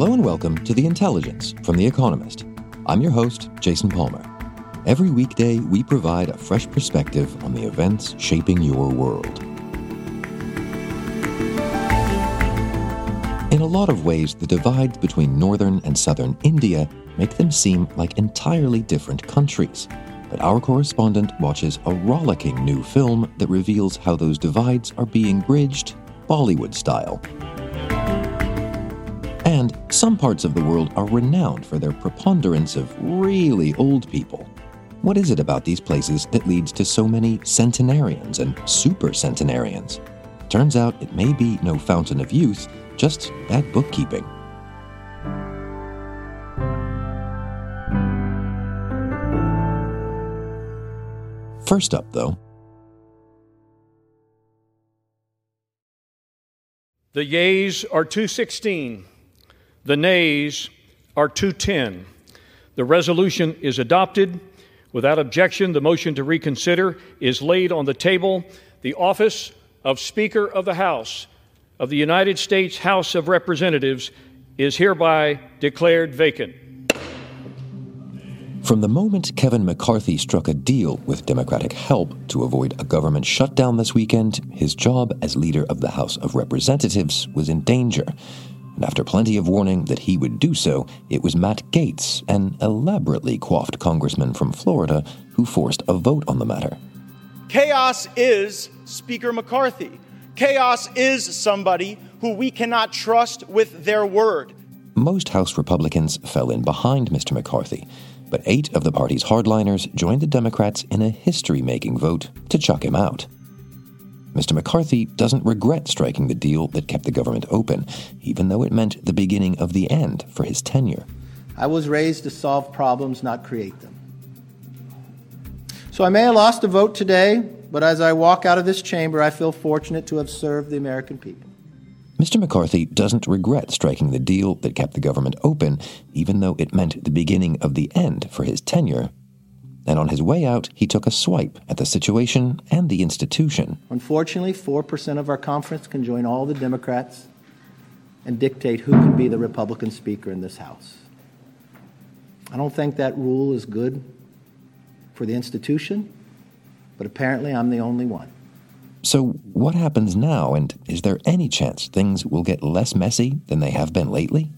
Hello and welcome to The Intelligence from The Economist. I'm your host, Jason Palmer. Every weekday, we provide a fresh perspective on the events shaping your world. In a lot of ways, the divides between northern and southern India make them seem like entirely different countries. But our correspondent watches a rollicking new film that reveals how those divides are being bridged Bollywood style. And some parts of the world are renowned for their preponderance of really old people. What is it about these places that leads to so many centenarians and super centenarians? Turns out it may be no fountain of youth, just bad bookkeeping. First up, though, the yeas are 216. The nays are 210. The resolution is adopted. Without objection, the motion to reconsider is laid on the table. The office of Speaker of the House of the United States House of Representatives is hereby declared vacant. From the moment Kevin McCarthy struck a deal with Democratic help to avoid a government shutdown this weekend, his job as leader of the House of Representatives was in danger and after plenty of warning that he would do so, it was Matt Gaetz, an elaborately coiffed congressman from Florida, who forced a vote on the matter. Chaos is Speaker McCarthy. Chaos is somebody who we cannot trust with their word. Most House Republicans fell in behind Mr. McCarthy, but eight of the party's hardliners joined the Democrats in a history making vote to chuck him out. Mr. McCarthy doesn't regret striking the deal that kept the government open, even though it meant the beginning of the end for his tenure. I was raised to solve problems, not create them. So I may have lost a vote today, but as I walk out of this chamber, I feel fortunate to have served the American people. Mr. McCarthy doesn't regret striking the deal that kept the government open, even though it meant the beginning of the end for his tenure and on his way out, he took a swipe at the situation and the institution. Unfortunately, 4% of our conference can join all the Democrats and dictate who can be the Republican Speaker in this House. I don't think that rule is good for the institution, but apparently I'm the only one. So, what happens now, and is there any chance things will get less messy than they have been lately?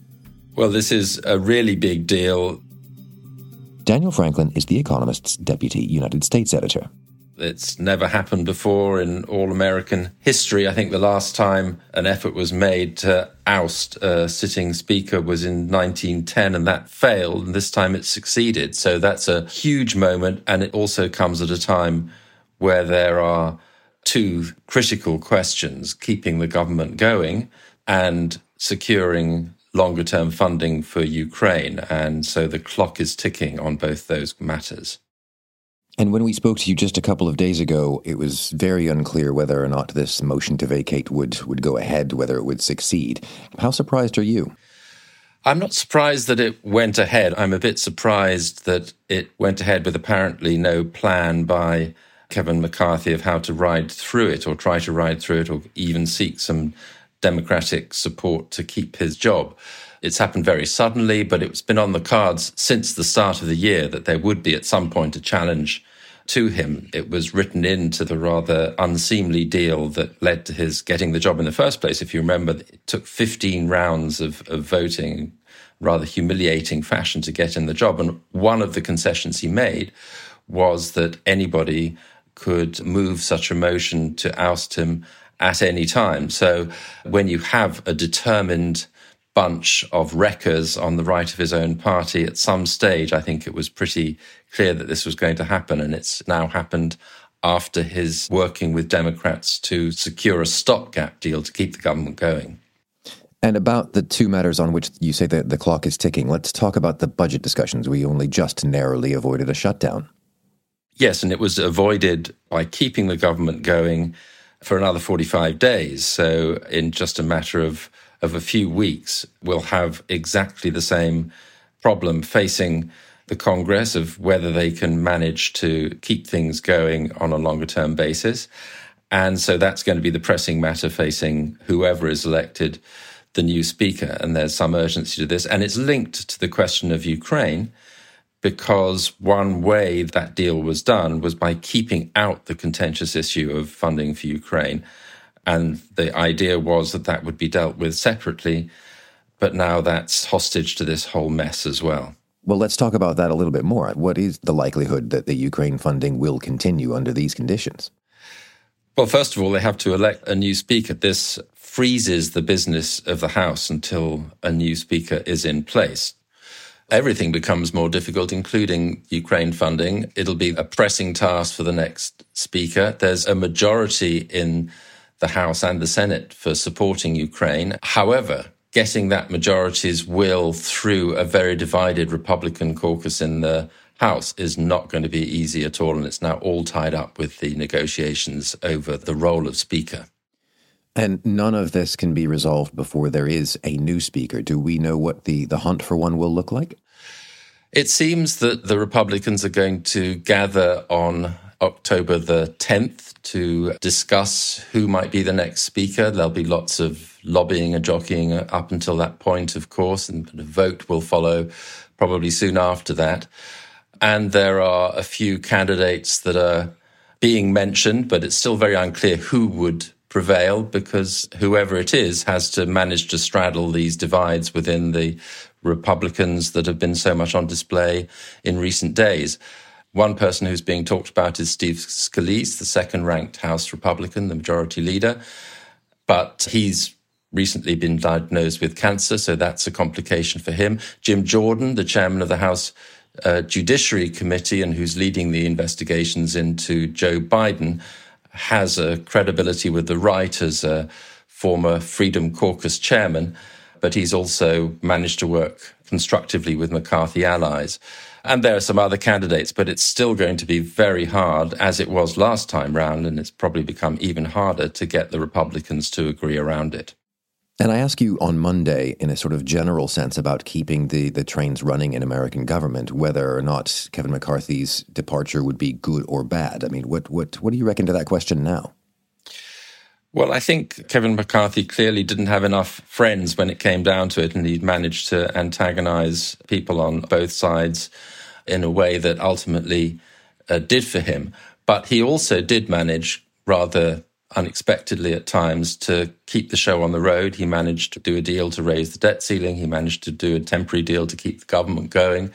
Well, this is a really big deal. Daniel Franklin is The Economist's deputy United States editor. It's never happened before in all American history. I think the last time an effort was made to oust a sitting speaker was in 1910, and that failed, and this time it succeeded. So that's a huge moment, and it also comes at a time where there are two critical questions keeping the government going and securing longer term funding for Ukraine. And so the clock is ticking on both those matters. And when we spoke to you just a couple of days ago, it was very unclear whether or not this motion to vacate would, would go ahead, whether it would succeed. How surprised are you? I'm not surprised that it went ahead. I'm a bit surprised that it went ahead with apparently no plan by Kevin McCarthy of how to ride through it or try to ride through it or even seek some Democratic support to keep his job. It's happened very suddenly, but it's been on the cards since the start of the year that there would be at some point a challenge to him. It was written into the rather unseemly deal that led to his getting the job in the first place. If you remember, it took 15 rounds of, of voting, rather humiliating fashion to get in the job. And one of the concessions he made was that anybody could move such a motion to oust him at any time. So when you have a determined bunch of wreckers on the right of his own party at some stage, I think it was pretty clear that this was going to happen. And it's now happened after his working with Democrats to secure a stopgap deal to keep the government going. And about the two matters on which you say that the clock is ticking, let's talk about the budget discussions. We only just narrowly avoided a shutdown. Yes, and it was avoided by keeping the government going for another 45 days. So, in just a matter of, of a few weeks, we'll have exactly the same problem facing the Congress of whether they can manage to keep things going on a longer term basis. And so that's going to be the pressing matter facing whoever is elected the new speaker. And there's some urgency to this. And it's linked to the question of Ukraine because one way that deal was done was by keeping out the contentious issue of funding for Ukraine. And the idea was that that would be dealt with separately. But now that's hostage to this whole mess as well. Well, let's talk about that a little bit more. What is the likelihood that the Ukraine funding will continue under these conditions? Well, first of all, they have to elect a new speaker. This freezes the business of the House until a new speaker is in place. Everything becomes more difficult, including Ukraine funding. It'll be a pressing task for the next speaker. There's a majority in the House and the Senate for supporting Ukraine. However, getting that majority's will through a very divided Republican caucus in the House is not going to be easy at all. And it's now all tied up with the negotiations over the role of Speaker. And none of this can be resolved before there is a new Speaker. Do we know what the, the hunt for one will look like? It seems that the Republicans are going to gather on October the 10th to discuss who might be the next speaker. There'll be lots of lobbying and jockeying up until that point, of course, and a vote will follow probably soon after that. And there are a few candidates that are being mentioned, but it's still very unclear who would prevail because whoever it is has to manage to straddle these divides within the Republicans that have been so much on display in recent days. One person who's being talked about is Steve Scalise, the second ranked House Republican, the majority leader. But he's recently been diagnosed with cancer, so that's a complication for him. Jim Jordan, the chairman of the House uh, Judiciary Committee and who's leading the investigations into Joe Biden, has a credibility with the right as a former Freedom Caucus chairman, but he's also managed to work constructively with McCarthy allies. And there are some other candidates, but it's still going to be very hard, as it was last time round, and it's probably become even harder to get the Republicans to agree around it. And I ask you on Monday, in a sort of general sense, about keeping the, the trains running in American government, whether or not Kevin McCarthy's departure would be good or bad. I mean, what, what, what do you reckon to that question now? Well, I think Kevin McCarthy clearly didn't have enough friends when it came down to it, and he managed to antagonize people on both sides in a way that ultimately uh, did for him. But he also did manage rather unexpectedly at times to keep the show on the road. He managed to do a deal to raise the debt ceiling. He managed to do a temporary deal to keep the government going.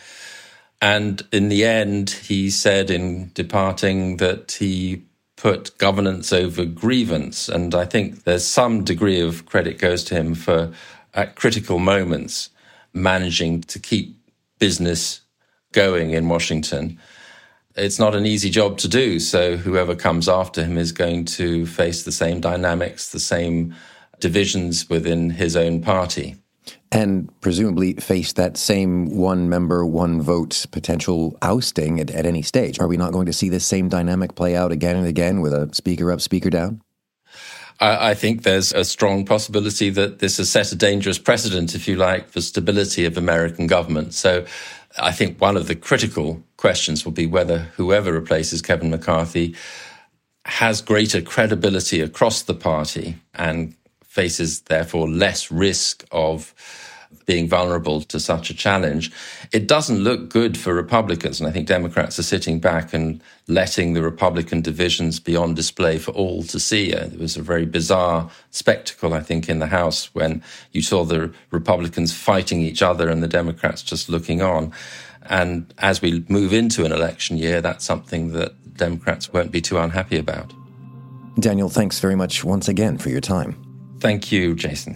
And in the end, he said in departing that he put governance over grievance. And I think there's some degree of credit goes to him for, at critical moments, managing to keep business going in Washington. It's not an easy job to do. So whoever comes after him is going to face the same dynamics, the same divisions within his own party and presumably face that same one member, one vote potential ousting at, at any stage. Are we not going to see this same dynamic play out again and again with a speaker up, speaker down? I, think there's a strong possibility that this has set a dangerous precedent, if you like, for stability of American government. So I think one of the critical questions will be whether whoever replaces Kevin McCarthy has greater credibility across the party and faces therefore less risk of being vulnerable to such a challenge. It doesn't look good for Republicans. And I think Democrats are sitting back and letting the Republican divisions be on display for all to see. Uh, it was a very bizarre spectacle, I think, in the House when you saw the Republicans fighting each other and the Democrats just looking on. And as we move into an election year, that's something that Democrats won't be too unhappy about. Daniel, thanks very much once again for your time. Thank you, Jason.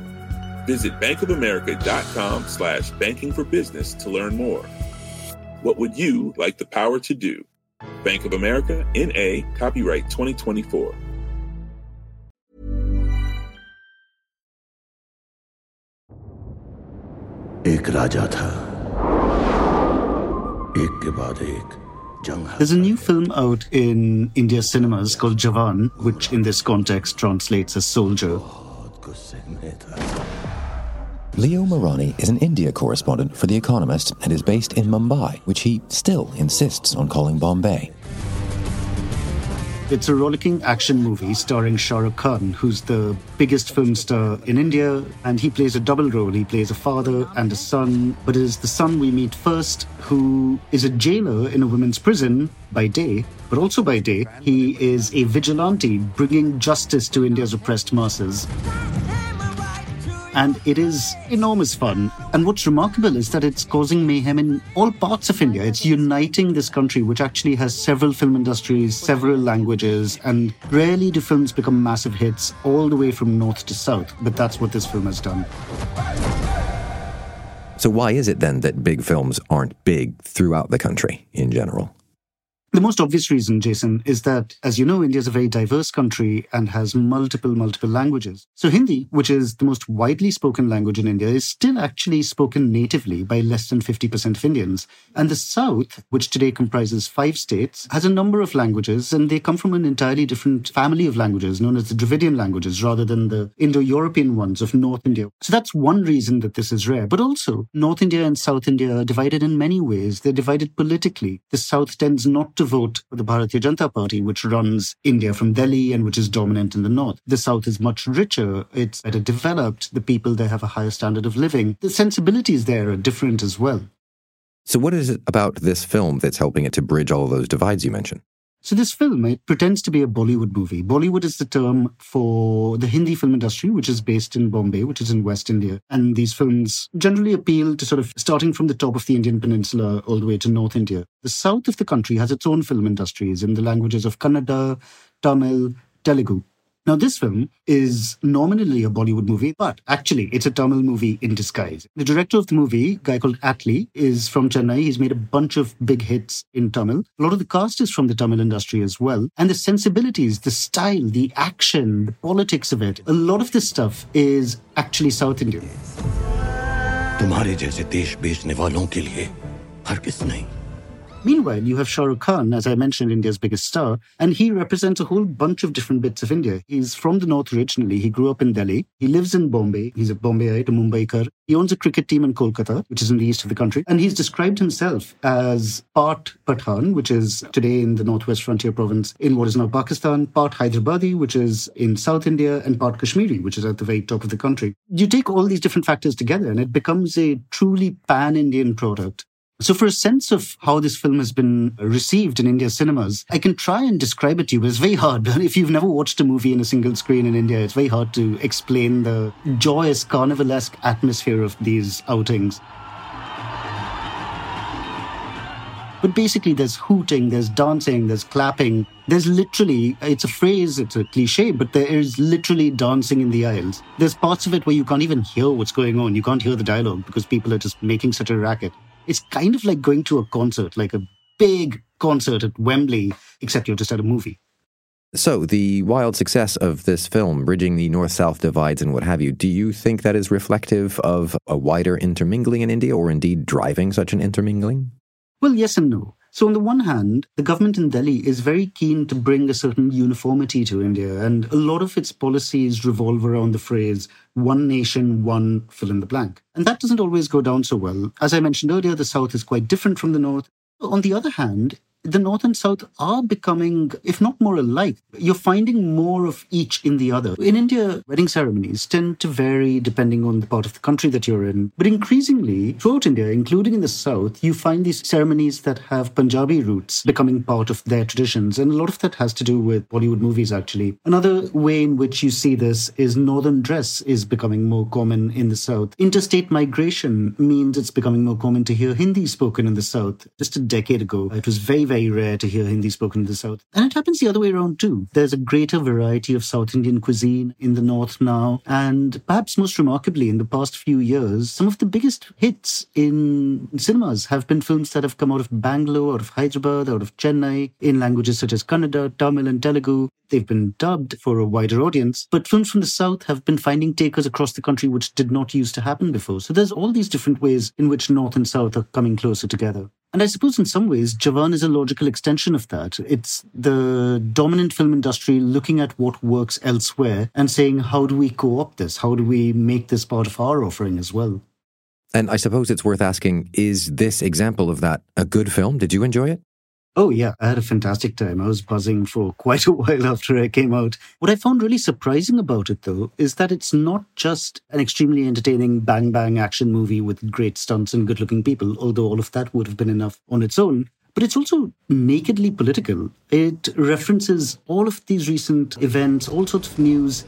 Visit bankofamerica.com slash banking for business to learn more. What would you like the power to do? Bank of America, N.A., copyright 2024. एक राजा था एक के बाद एक There's a new film out in India cinemas called Jawan, which in this context translates as soldier. Leo Mirani is an India correspondent for The Economist and is based in Mumbai, which he still insists on calling Bombay. It's a rollicking action movie starring Shah Rukh Khan, who's the biggest film star in India, and he plays a double role. He plays a father and a son, but it is the son we meet first, who is a jailer in a women's prison by day, but also by day, he is a vigilante bringing justice to India's oppressed masses and it is enormous fun. And what's remarkable is that it's causing mayhem in all parts of India. It's uniting this country, which actually has several film industries, several languages, and rarely do films become massive hits all the way from north to south. But that's what this film has done. So, why is it then that big films aren't big throughout the country in general? The most obvious reason, Jason, is that, as you know, India is a very diverse country and has multiple, multiple languages. So Hindi, which is the most widely spoken language in India, is still actually spoken natively by less than 50% of Indians. And the South, which today comprises five states, has a number of languages, and they come from an entirely different family of languages known as the Dravidian languages rather than the Indo-European ones of North India. So that's one reason that this is rare. But also, North India and South India are divided in many ways. They're divided politically. The South tends not to vote for the Bharatiya Janata Party, which runs India from Delhi and which is dominant in the north. The south is much richer, it's better developed, the people there have a higher standard of living. The sensibilities there are different as well. So, what is it about this film that's helping it to bridge all those divides you mentioned? So this film, it pretends to be a Bollywood movie. Bollywood is the term for the Hindi film industry, which is based in Bombay, which is in West India. And these films generally appeal to sort of starting from the top of the Indian peninsula all the way to North India. The south of the country has its own film industries in the languages of Kannada, Tamil, Telugu. Now, this film is nominally a Bollywood movie, but actually, it's a Tamil movie in disguise. The director of the movie, a guy called Atlee, is from Chennai. He's made a bunch of big hits in Tamil. A lot of the cast is from the Tamil industry as well. And the sensibilities, the style, the action, the politics of it, a lot of this stuff is actually South Indian. Meanwhile, you have Shah Rukh Khan, as I mentioned, India's biggest star, and he represents a whole bunch of different bits of India. He's from the north originally. He grew up in Delhi. He lives in Bombay. He's a Bombayite, a Mumbaikar. He owns a cricket team in Kolkata, which is in the east of the country. And he's described himself as part Pathan, which is today in the northwest frontier province in what is now Pakistan, part Hyderabadi, which is in South India, and part Kashmiri, which is at the very top of the country. You take all these different factors together, and it becomes a truly pan Indian product so, for a sense of how this film has been received in India cinemas, I can try and describe it to you, but it's very hard. If you've never watched a movie in a single screen in India, it's very hard to explain the joyous, carnivalesque atmosphere of these outings. But basically, there's hooting, there's dancing, there's clapping. There's literally, it's a phrase, it's a cliche, but there is literally dancing in the aisles. There's parts of it where you can't even hear what's going on. You can't hear the dialogue because people are just making such a racket. It's kind of like going to a concert, like a big concert at Wembley, except you're just at a movie. So, the wild success of this film, bridging the north south divides and what have you, do you think that is reflective of a wider intermingling in India or indeed driving such an intermingling? Well, yes and no. So, on the one hand, the government in Delhi is very keen to bring a certain uniformity to India, and a lot of its policies revolve around the phrase one nation, one fill in the blank. And that doesn't always go down so well. As I mentioned earlier, the South is quite different from the North. On the other hand, the North and South are becoming, if not more alike, you're finding more of each in the other. In India, wedding ceremonies tend to vary depending on the part of the country that you're in. But increasingly, throughout India, including in the South, you find these ceremonies that have Punjabi roots becoming part of their traditions. And a lot of that has to do with Bollywood movies, actually. Another way in which you see this is northern dress is becoming more common in the South. Interstate migration means it's becoming more common to hear Hindi spoken in the South. Just a decade ago, it was very, very rare to hear Hindi spoken in the South. And it happens the other way around too. There's a greater variety of South Indian cuisine in the North now. And perhaps most remarkably, in the past few years, some of the biggest hits in cinemas have been films that have come out of Bangalore, out of Hyderabad, out of Chennai, in languages such as Kannada, Tamil, and Telugu. They've been dubbed for a wider audience, but films from the South have been finding takers across the country, which did not used to happen before. So there's all these different ways in which North and South are coming closer together. And I suppose in some ways, Jawan is a logical extension of that. It's the dominant film industry looking at what works elsewhere and saying, how do we co opt this? How do we make this part of our offering as well? And I suppose it's worth asking is this example of that a good film? Did you enjoy it? Oh, yeah, I had a fantastic time. I was buzzing for quite a while after I came out. What I found really surprising about it, though, is that it's not just an extremely entertaining bang bang action movie with great stunts and good looking people, although all of that would have been enough on its own but it's also nakedly political. It references all of these recent events, all sorts of news.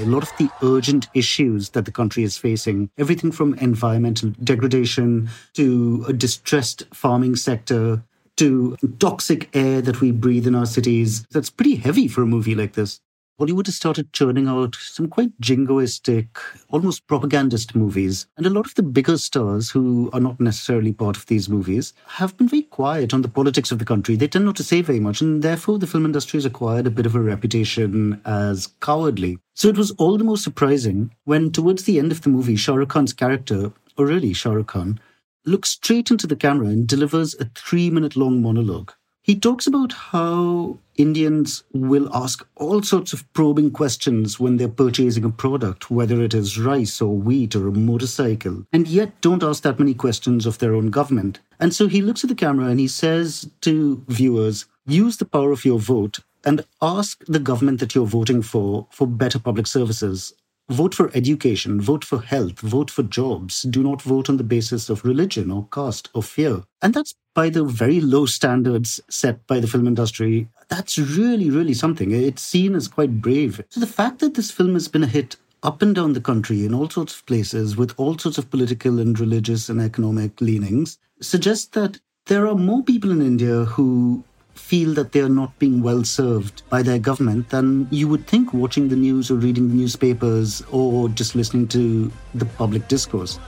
A lot of the urgent issues that the country is facing, everything from environmental degradation to a distressed farming sector to toxic air that we breathe in our cities, that's pretty heavy for a movie like this. Bollywood has started churning out some quite jingoistic, almost propagandist movies. And a lot of the bigger stars who are not necessarily part of these movies have been very quiet on the politics of the country. They tend not to say very much. And therefore, the film industry has acquired a bit of a reputation as cowardly. So it was all the more surprising when, towards the end of the movie, Shah Rukh Khan's character, or really Shah Rukh Khan, looks straight into the camera and delivers a three minute long monologue. He talks about how Indians will ask all sorts of probing questions when they're purchasing a product, whether it is rice or wheat or a motorcycle, and yet don't ask that many questions of their own government. And so he looks at the camera and he says to viewers, use the power of your vote and ask the government that you're voting for for better public services vote for education, vote for health, vote for jobs. Do not vote on the basis of religion or caste or fear. And that's by the very low standards set by the film industry. That's really, really something. It's seen as quite brave. So the fact that this film has been a hit up and down the country in all sorts of places with all sorts of political and religious and economic leanings suggests that there are more people in India who feel that they are not being well served by their government than you would think watching the news or reading the newspapers or just listening to the public discourse.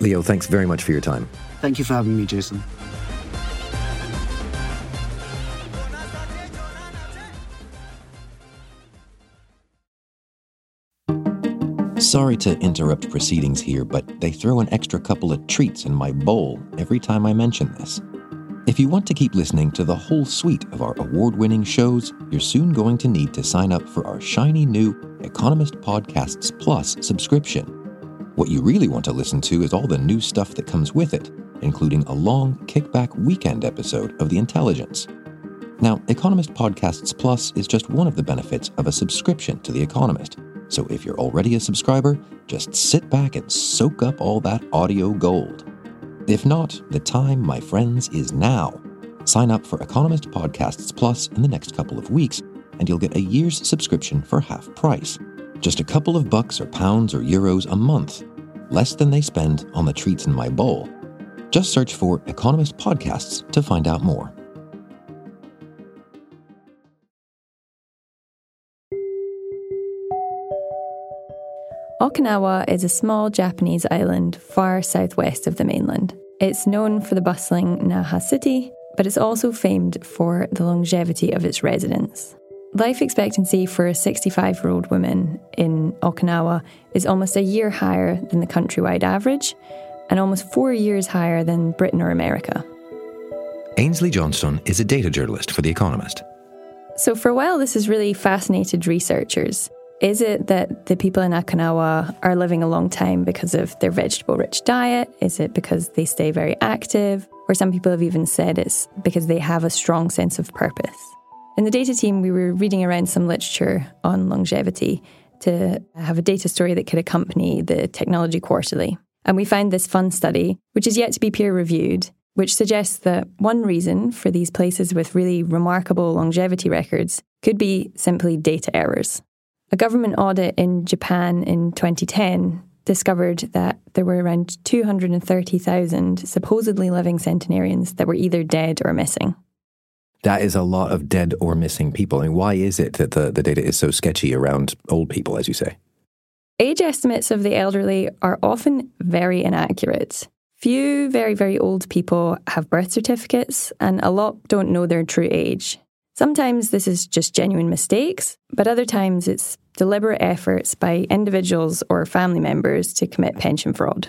Leo, thanks very much for your time. Thank you for having me, Jason. Sorry to interrupt proceedings here, but they throw an extra couple of treats in my bowl every time I mention this. If you want to keep listening to the whole suite of our award winning shows, you're soon going to need to sign up for our shiny new Economist Podcasts Plus subscription. What you really want to listen to is all the new stuff that comes with it, including a long kickback weekend episode of The Intelligence. Now, Economist Podcasts Plus is just one of the benefits of a subscription to The Economist. So if you're already a subscriber, just sit back and soak up all that audio gold. If not, the time, my friends, is now. Sign up for Economist Podcasts Plus in the next couple of weeks, and you'll get a year's subscription for half price. Just a couple of bucks or pounds or euros a month, less than they spend on the treats in my bowl. Just search for Economist Podcasts to find out more. Okinawa is a small Japanese island far southwest of the mainland. It's known for the bustling Naha city, but it's also famed for the longevity of its residents. Life expectancy for a 65 year old woman in Okinawa is almost a year higher than the countrywide average and almost four years higher than Britain or America. Ainslie Johnstone is a data journalist for The Economist. So, for a while, this has really fascinated researchers Is it that the people in Okinawa are living a long time because of their vegetable rich diet? Is it because they stay very active? Or some people have even said it's because they have a strong sense of purpose. In the data team, we were reading around some literature on longevity to have a data story that could accompany the Technology Quarterly. And we found this fun study, which is yet to be peer reviewed, which suggests that one reason for these places with really remarkable longevity records could be simply data errors. A government audit in Japan in 2010 discovered that there were around 230,000 supposedly living centenarians that were either dead or missing. That is a lot of dead or missing people. I mean, why is it that the, the data is so sketchy around old people, as you say? Age estimates of the elderly are often very inaccurate. Few very, very old people have birth certificates, and a lot don't know their true age. Sometimes this is just genuine mistakes, but other times it's deliberate efforts by individuals or family members to commit pension fraud.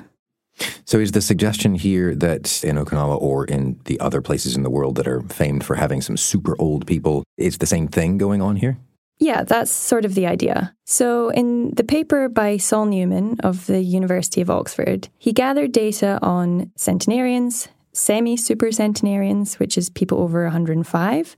So, is the suggestion here that in Okinawa or in the other places in the world that are famed for having some super old people, is the same thing going on here? Yeah, that's sort of the idea. So, in the paper by Saul Newman of the University of Oxford, he gathered data on centenarians, semi supercentenarians, which is people over 105,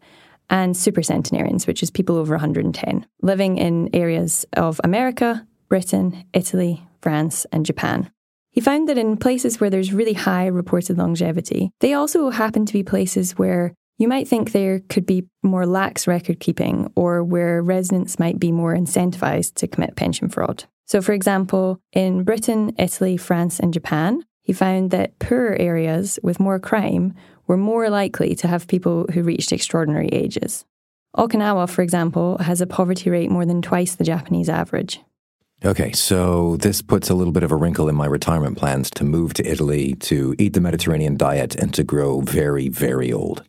and supercentenarians, which is people over 110, living in areas of America, Britain, Italy, France, and Japan. He found that in places where there's really high reported longevity, they also happen to be places where you might think there could be more lax record keeping or where residents might be more incentivized to commit pension fraud. So, for example, in Britain, Italy, France, and Japan, he found that poorer areas with more crime were more likely to have people who reached extraordinary ages. Okinawa, for example, has a poverty rate more than twice the Japanese average. Okay, so this puts a little bit of a wrinkle in my retirement plans to move to Italy, to eat the Mediterranean diet, and to grow very, very old.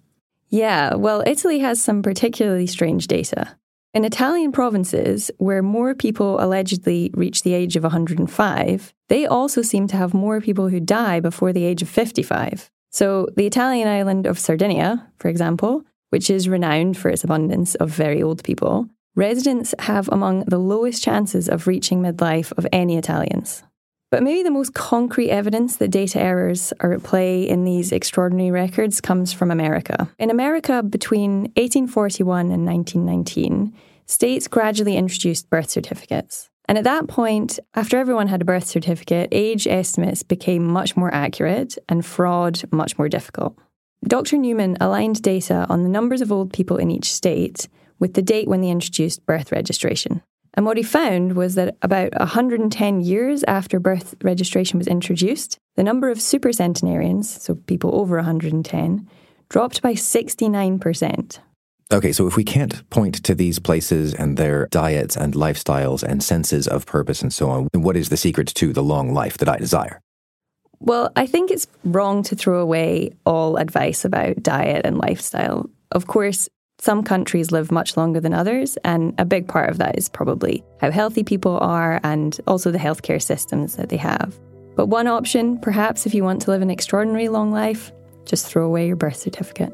Yeah, well, Italy has some particularly strange data. In Italian provinces, where more people allegedly reach the age of 105, they also seem to have more people who die before the age of 55. So, the Italian island of Sardinia, for example, which is renowned for its abundance of very old people, residents have among the lowest chances of reaching midlife of any Italians. But maybe the most concrete evidence that data errors are at play in these extraordinary records comes from America. In America, between 1841 and 1919, states gradually introduced birth certificates. And at that point, after everyone had a birth certificate, age estimates became much more accurate and fraud much more difficult. Dr. Newman aligned data on the numbers of old people in each state with the date when they introduced birth registration. And what he found was that about 110 years after birth registration was introduced, the number of supercentenarians, so people over 110, dropped by 69%. Okay, so if we can't point to these places and their diets and lifestyles and senses of purpose and so on, what is the secret to the long life that I desire? Well, I think it's wrong to throw away all advice about diet and lifestyle. Of course, some countries live much longer than others, and a big part of that is probably how healthy people are and also the healthcare systems that they have. But one option, perhaps if you want to live an extraordinary long life, just throw away your birth certificate.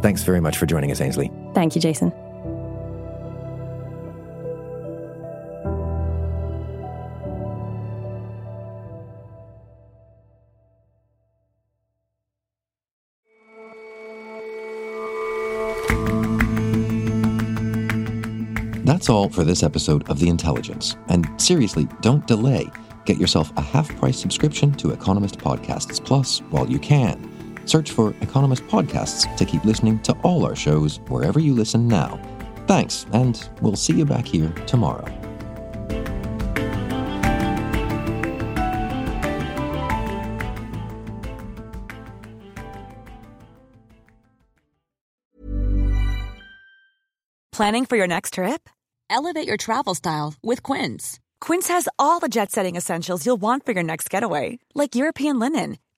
Thanks very much for joining us, Ainslie. Thank you, Jason. That's all for this episode of The Intelligence. And seriously, don't delay. Get yourself a half price subscription to Economist Podcasts Plus while you can. Search for Economist Podcasts to keep listening to all our shows wherever you listen now. Thanks, and we'll see you back here tomorrow. Planning for your next trip? Elevate your travel style with Quince. Quince has all the jet setting essentials you'll want for your next getaway, like European linen,